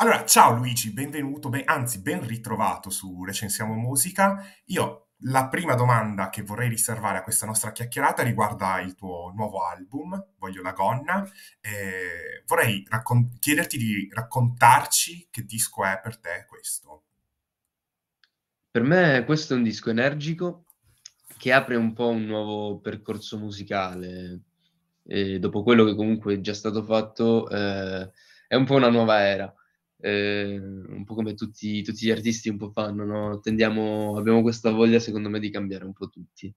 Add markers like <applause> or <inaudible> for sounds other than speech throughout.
Allora, ciao Luigi, benvenuto, ben- anzi ben ritrovato su Recensiamo Musica. Io la prima domanda che vorrei riservare a questa nostra chiacchierata riguarda il tuo nuovo album, Voglio la gonna. e vorrei raccon- chiederti di raccontarci che disco è per te questo. Per me questo è un disco energico che apre un po' un nuovo percorso musicale. E dopo quello che comunque è già stato fatto, eh, è un po' una nuova era. Eh, un po' come tutti, tutti, gli artisti un po' fanno, no? Tendiamo, abbiamo questa voglia, secondo me, di cambiare un po' tutti,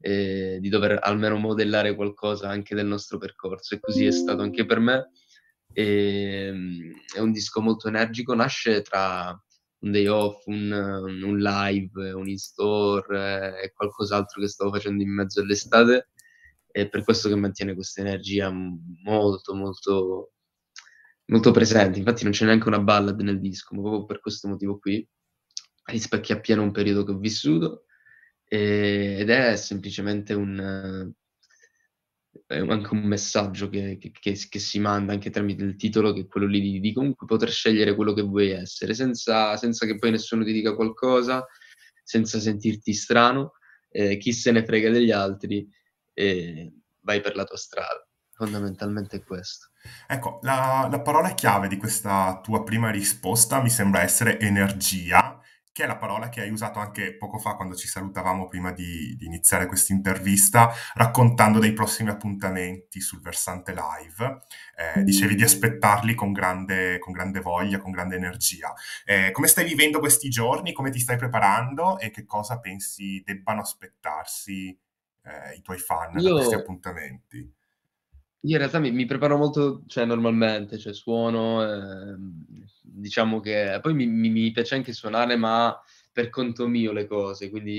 eh, di dover almeno modellare qualcosa anche del nostro percorso. E così è stato anche per me. E, ehm, è un disco molto energico, nasce tra un day off, un, un live, un in-store eh, qualcos'altro che stavo facendo in mezzo all'estate. È per questo che mantiene questa energia molto, molto molto presente, infatti non c'è neanche una ballad nel disco, ma proprio per questo motivo qui rispecchia appieno un periodo che ho vissuto e, ed è semplicemente un, è anche un messaggio che, che, che, che, si manda anche tramite il titolo, che è quello lì di, di comunque poter scegliere quello che vuoi essere, senza, senza, che poi nessuno ti dica qualcosa, senza sentirti strano, eh, chi se ne frega degli altri, e vai per la tua strada. Fondamentalmente questo. Ecco, la, la parola chiave di questa tua prima risposta mi sembra essere energia, che è la parola che hai usato anche poco fa quando ci salutavamo prima di, di iniziare questa intervista, raccontando dei prossimi appuntamenti sul versante live. Eh, dicevi di aspettarli con grande, con grande voglia, con grande energia. Eh, come stai vivendo questi giorni? Come ti stai preparando? E che cosa pensi debbano aspettarsi eh, i tuoi fan da questi appuntamenti? Io in realtà mi mi preparo molto, cioè normalmente, cioè suono, ehm, diciamo che poi mi mi mi piace anche suonare, ma per conto mio le cose, quindi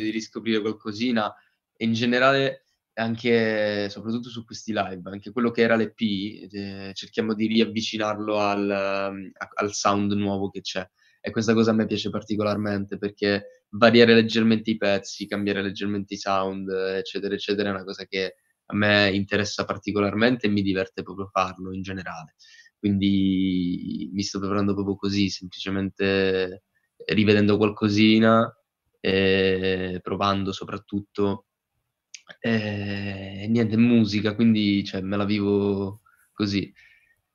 di riscoprire qualcosina e in generale anche soprattutto su questi live, anche quello che era l'EP, ehm, cerchiamo di riavvicinarlo al a al sound nuovo che c'è. E questa cosa a me piace particolarmente perché variare leggermente i pezzi, cambiare leggermente i sound, eccetera, eccetera, è una cosa che a me interessa particolarmente e mi diverte proprio farlo in generale. Quindi mi sto preparando proprio così, semplicemente rivedendo qualcosina, e provando soprattutto. E niente, musica, quindi cioè, me la vivo così.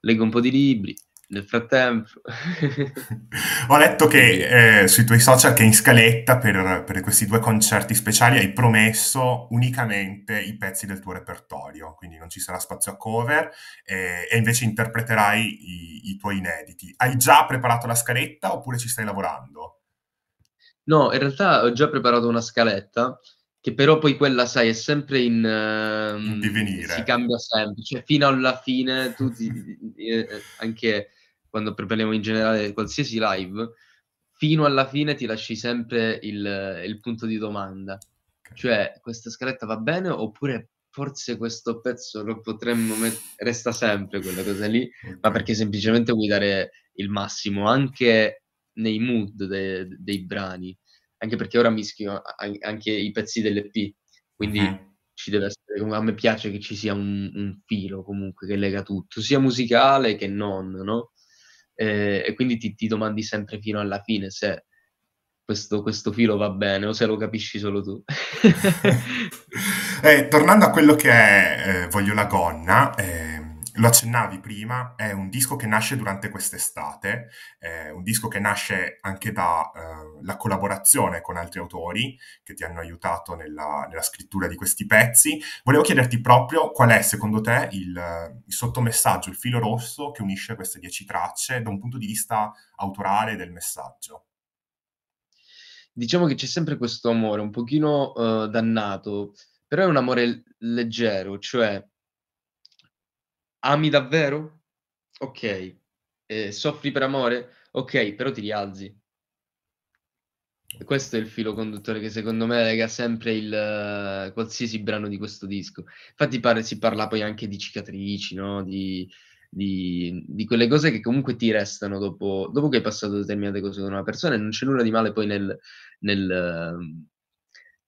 Leggo un po' di libri, nel frattempo... <laughs> Ho letto che eh, sui tuoi social che in scaletta per, per, questi due concerti speciali hai promesso unicamente i pezzi del tuo repertorio, quindi non ci sarà spazio a cover eh, e invece interpreterai i, i, tuoi inediti. Hai già preparato la scaletta oppure ci stai lavorando? No, in realtà ho già preparato una scaletta che però poi quella, sai, è sempre in... Uh, in divenire. Si cambia sempre, cioè fino alla fine tu ti, eh, anche quando prepariamo in generale qualsiasi live, fino alla fine ti lasci sempre il, il punto di domanda. Cioè, questa scaletta va bene oppure forse questo pezzo lo potremmo mettere, resta sempre quella cosa lì, okay. ma perché semplicemente vuoi dare il massimo anche nei mood de- dei brani, anche perché ora mischio anche i pezzi dell'EP, quindi uh-huh. ci deve essere, a me piace che ci sia un, un, filo comunque che lega tutto, sia musicale che non, no? Eh, e quindi ti, ti, domandi sempre fino alla fine se questo, questo, filo va bene o se lo capisci solo tu. <laughs> eh, tornando a quello che è eh, Voglio la gonna, eh, lo accennavi prima, è un disco che nasce durante quest'estate, è un disco che nasce anche dalla eh, collaborazione con altri autori che ti hanno aiutato nella, nella, scrittura di questi pezzi. Volevo chiederti proprio qual è secondo te il, il, sottomessaggio, il filo rosso che unisce queste dieci tracce da un punto di vista autorale del messaggio. Diciamo che c'è sempre questo amore un pochino uh, dannato, però è un amore leggero, cioè Ami davvero? Okay. Ehm, soffri per amore? Okay, però ti rialzi. Questo è il filo conduttore che secondo me lega sempre il qualsiasi brano di questo disco. Infatti pare si parla poi anche di cicatrici, no, di di di quelle cose che comunque ti restano dopo dopo che hai passato determinate cose con una persona e non c'è nulla di male poi nel nel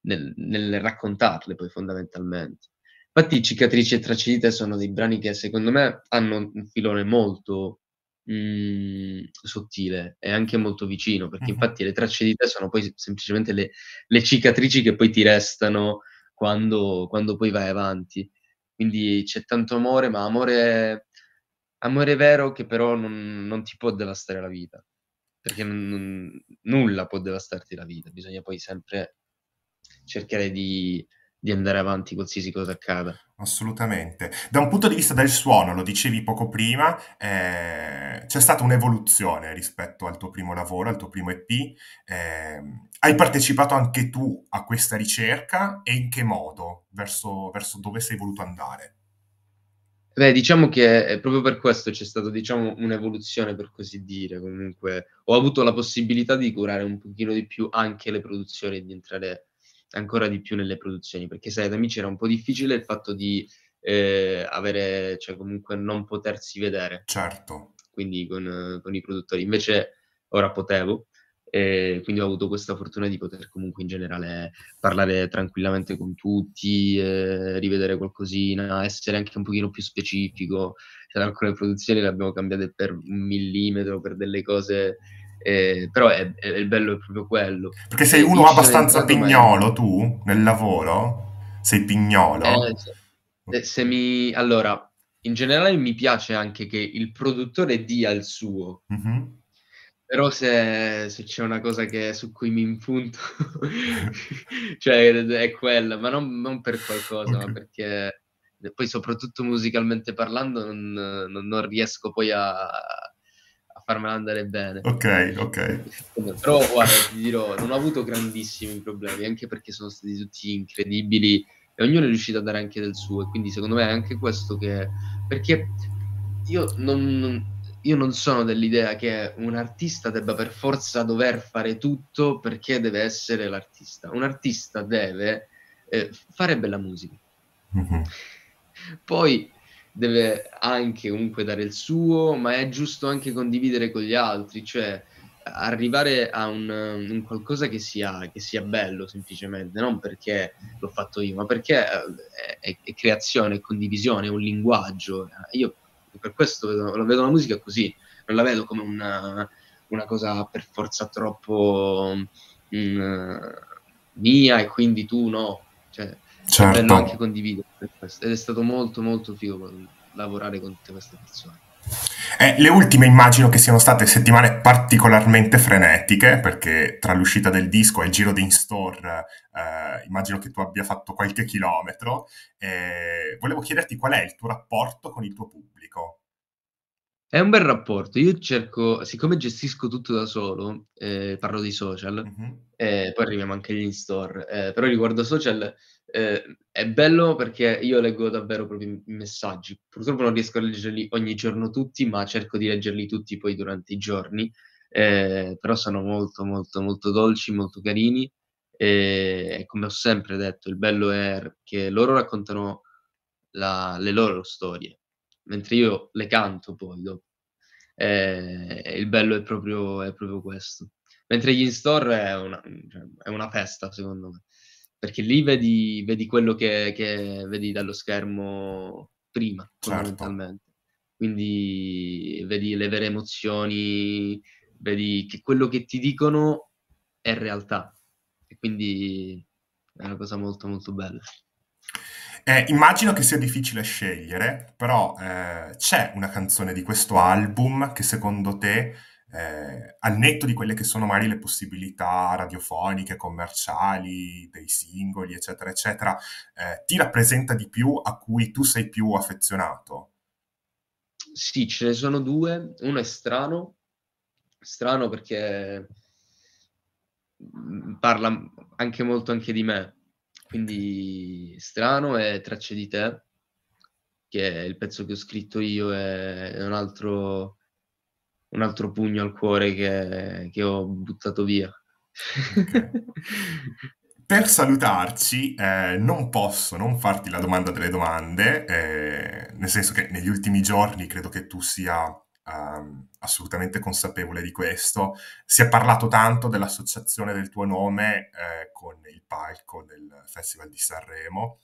nel nel raccontarle poi fondamentalmente. Infatti Cicatrici e Tracite sono dei brani che secondo me hanno un filone molto mhmm, sottile e anche molto vicino, perché Mh-mh. infatti le tracce di te sono poi semplicemente le le cicatrici che poi ti restano quando quando poi vai avanti. Quindi c'è tanto amore, ma amore amore vero che però non non ti può devastare la vita, perché non non nulla può devastarti la vita, bisogna poi sempre cercare di di andare avanti qualsiasi cosa accada. Assolutamente. Da un punto di vista del suono, lo dicevi poco prima, ehm, c'è stata un'evoluzione rispetto al tuo primo lavoro, al tuo primo EP. Ehm, hai partecipato anche tu a questa ricerca e in che modo? Verso verso dove sei voluto andare? Beh, diciamo che è proprio per questo c'è stato, diciamo, un'evoluzione per così dire. Comunque ho avuto la possibilità di curare un pochino di più anche le produzioni e di entrare ancora di più nelle produzioni, perché sai ad Amici era un po' difficile il fatto di, ehm, avere cioè comunque non potersi vedere, Certo. quindi con con i produttori. Invece ora potevo, e quindi ho avuto questa fortuna di poter comunque in generale parlare tranquillamente con tutti, ehm, rivedere qualcosina, essere anche un pochino più specifico. Cioè alcune produzioni le abbiamo cambiate per un millimetro, per delle cose, ehm, però è è il bello è proprio quello. Perché sei uno abbastanza ma pignolo tu, nel lavoro? Sei pignolo? Eh, se se se mi allora, in generale mi piace anche che il produttore dia il suo. Mh-mh. Però se se c'è una cosa che su cui mi impunto, <laughs> cioè è quella, ma non non per qualcosa, ma Okay. perché e poi soprattutto musicalmente parlando non non non riesco poi a farmela andare bene. Okay, okay. Però guarda, ti dirò, non ho avuto grandissimi problemi, anche perché sono stati tutti incredibili e ognuno è riuscito a dare anche del suo e quindi secondo me è anche questo che perché io non non io non sono dell'idea che un artista debba per forza dover fare tutto perché deve essere l'artista. Un artista deve, f fare bella musica. Mh-mh. Poi deve anche comunque dare il suo, ma è giusto anche condividere con gli altri, cioè arrivare a un un qualcosa che sia che sia bello semplicemente, non perché l'ho fatto io, ma perché, è è è creazione, è condivisione, è un linguaggio. Eh, io per questo vedo la vedo la musica così, non la vedo come una una cosa per forza troppo, mhmm, mia e quindi tu no. Cioè è bello anche Certo. condividere questo. Ed è stato molto, molto figo lavorare con tutte queste persone. Eh, le ultime immagino che siano state settimane particolarmente frenetiche, perché tra l'uscita del disco e il giro di in store, ehm, immagino che tu abbia fatto qualche chilometro. Ehm, volevo chiederti qual è il tuo rapporto con il tuo pubblico? È un bel rapporto. Io cerco siccome gestisco tutto da solo, ehm, parlo di social, Mh-mh. e poi arriviamo anche agli in store, ehm, però riguardo social, ehm, è bello perché io leggo davvero proprio i messaggi. Purtroppo non riesco a leggerli ogni giorno tutti, ma cerco di leggerli tutti poi durante i giorni, ehm, però sono molto, molto, molto dolci, molto carini, e come ho sempre detto, il bello è che loro raccontano la le loro storie, mentre io le canto poi do Ehm, e il bello è proprio è proprio questo. Mentre gli in store è una cioè è una festa secondo me, perché lì vedi vedi quello che che vedi dallo schermo prima, Certo. fondamentalmente. Quindi vedi le vere emozioni, vedi che quello che ti dicono è realtà e quindi è una cosa molto, molto bella. Eh, immagino che sia difficile scegliere, però, ehm, c'è una canzone di questo album che secondo te, ehm, al netto di quelle che sono magari le possibilità radiofoniche, commerciali, dei singoli, eccetera, eccetera, ehm, ti rappresenta di più, a cui tu sei più affezionato? Sì, ce ne sono 2. Uno è "Strano", strano perché mhmm, parla, anche molto anche di me. Quindi "Strano" e "Tracce di te" che è il pezzo che ho scritto io, è è un altro un altro pugno al cuore che che ho buttato via. Okay. <laughs> Per salutarci, ehm, non posso non farti la domanda delle domande, ehm, nel senso che negli ultimi giorni credo che tu sia, uhm, assolutamente consapevole di questo. Si è parlato tanto dell'associazione del tuo nome, ehm, con il palco del Festival di Sanremo.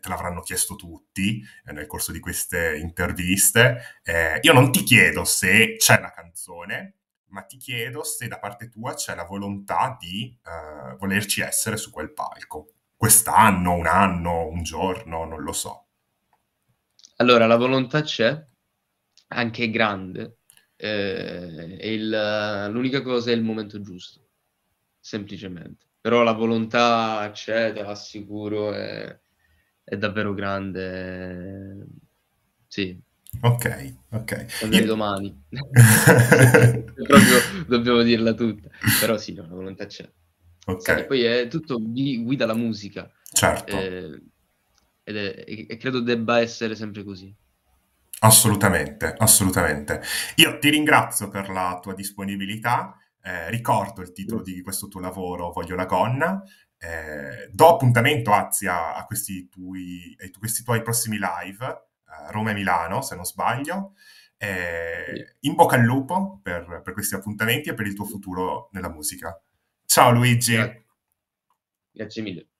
te l'avranno chiesto tutti eh, nel corso di queste interviste. Eh, io non ti chiedo se c'è la canzone, ma ti chiedo se da parte tua c'è la volontà di eh, volerci essere su quel palco. Quest'anno, un anno, un giorno, non lo so. Allora, la volontà c'è, anche grande, eh, il, l'unica cosa è il momento giusto, semplicemente. Però la volontà c'è, te l'assicuro, è, è davvero grande. Sì. Ok, ok. Io... domani. <laughs> proprio dobbiamo dirla tutta. Però sì, no, la volontà c'è. Ok. Sai, poi è tutto guida la musica. Certo. Eh, ed è, e credo debba essere sempre così. Assolutamente, assolutamente. Io ti ringrazio per la tua disponibilità. Eh, ricordo il titolo di questo tuo lavoro, Voglio la gonna. Eh, do appuntamento, anzi, a, a questi, tui, a questi tuoi prossimi live, a Roma e Milano, se non sbaglio. Eh, in bocca al lupo per, per, questi appuntamenti e per il tuo futuro nella musica. Ciao Luigi. Grazie, mille.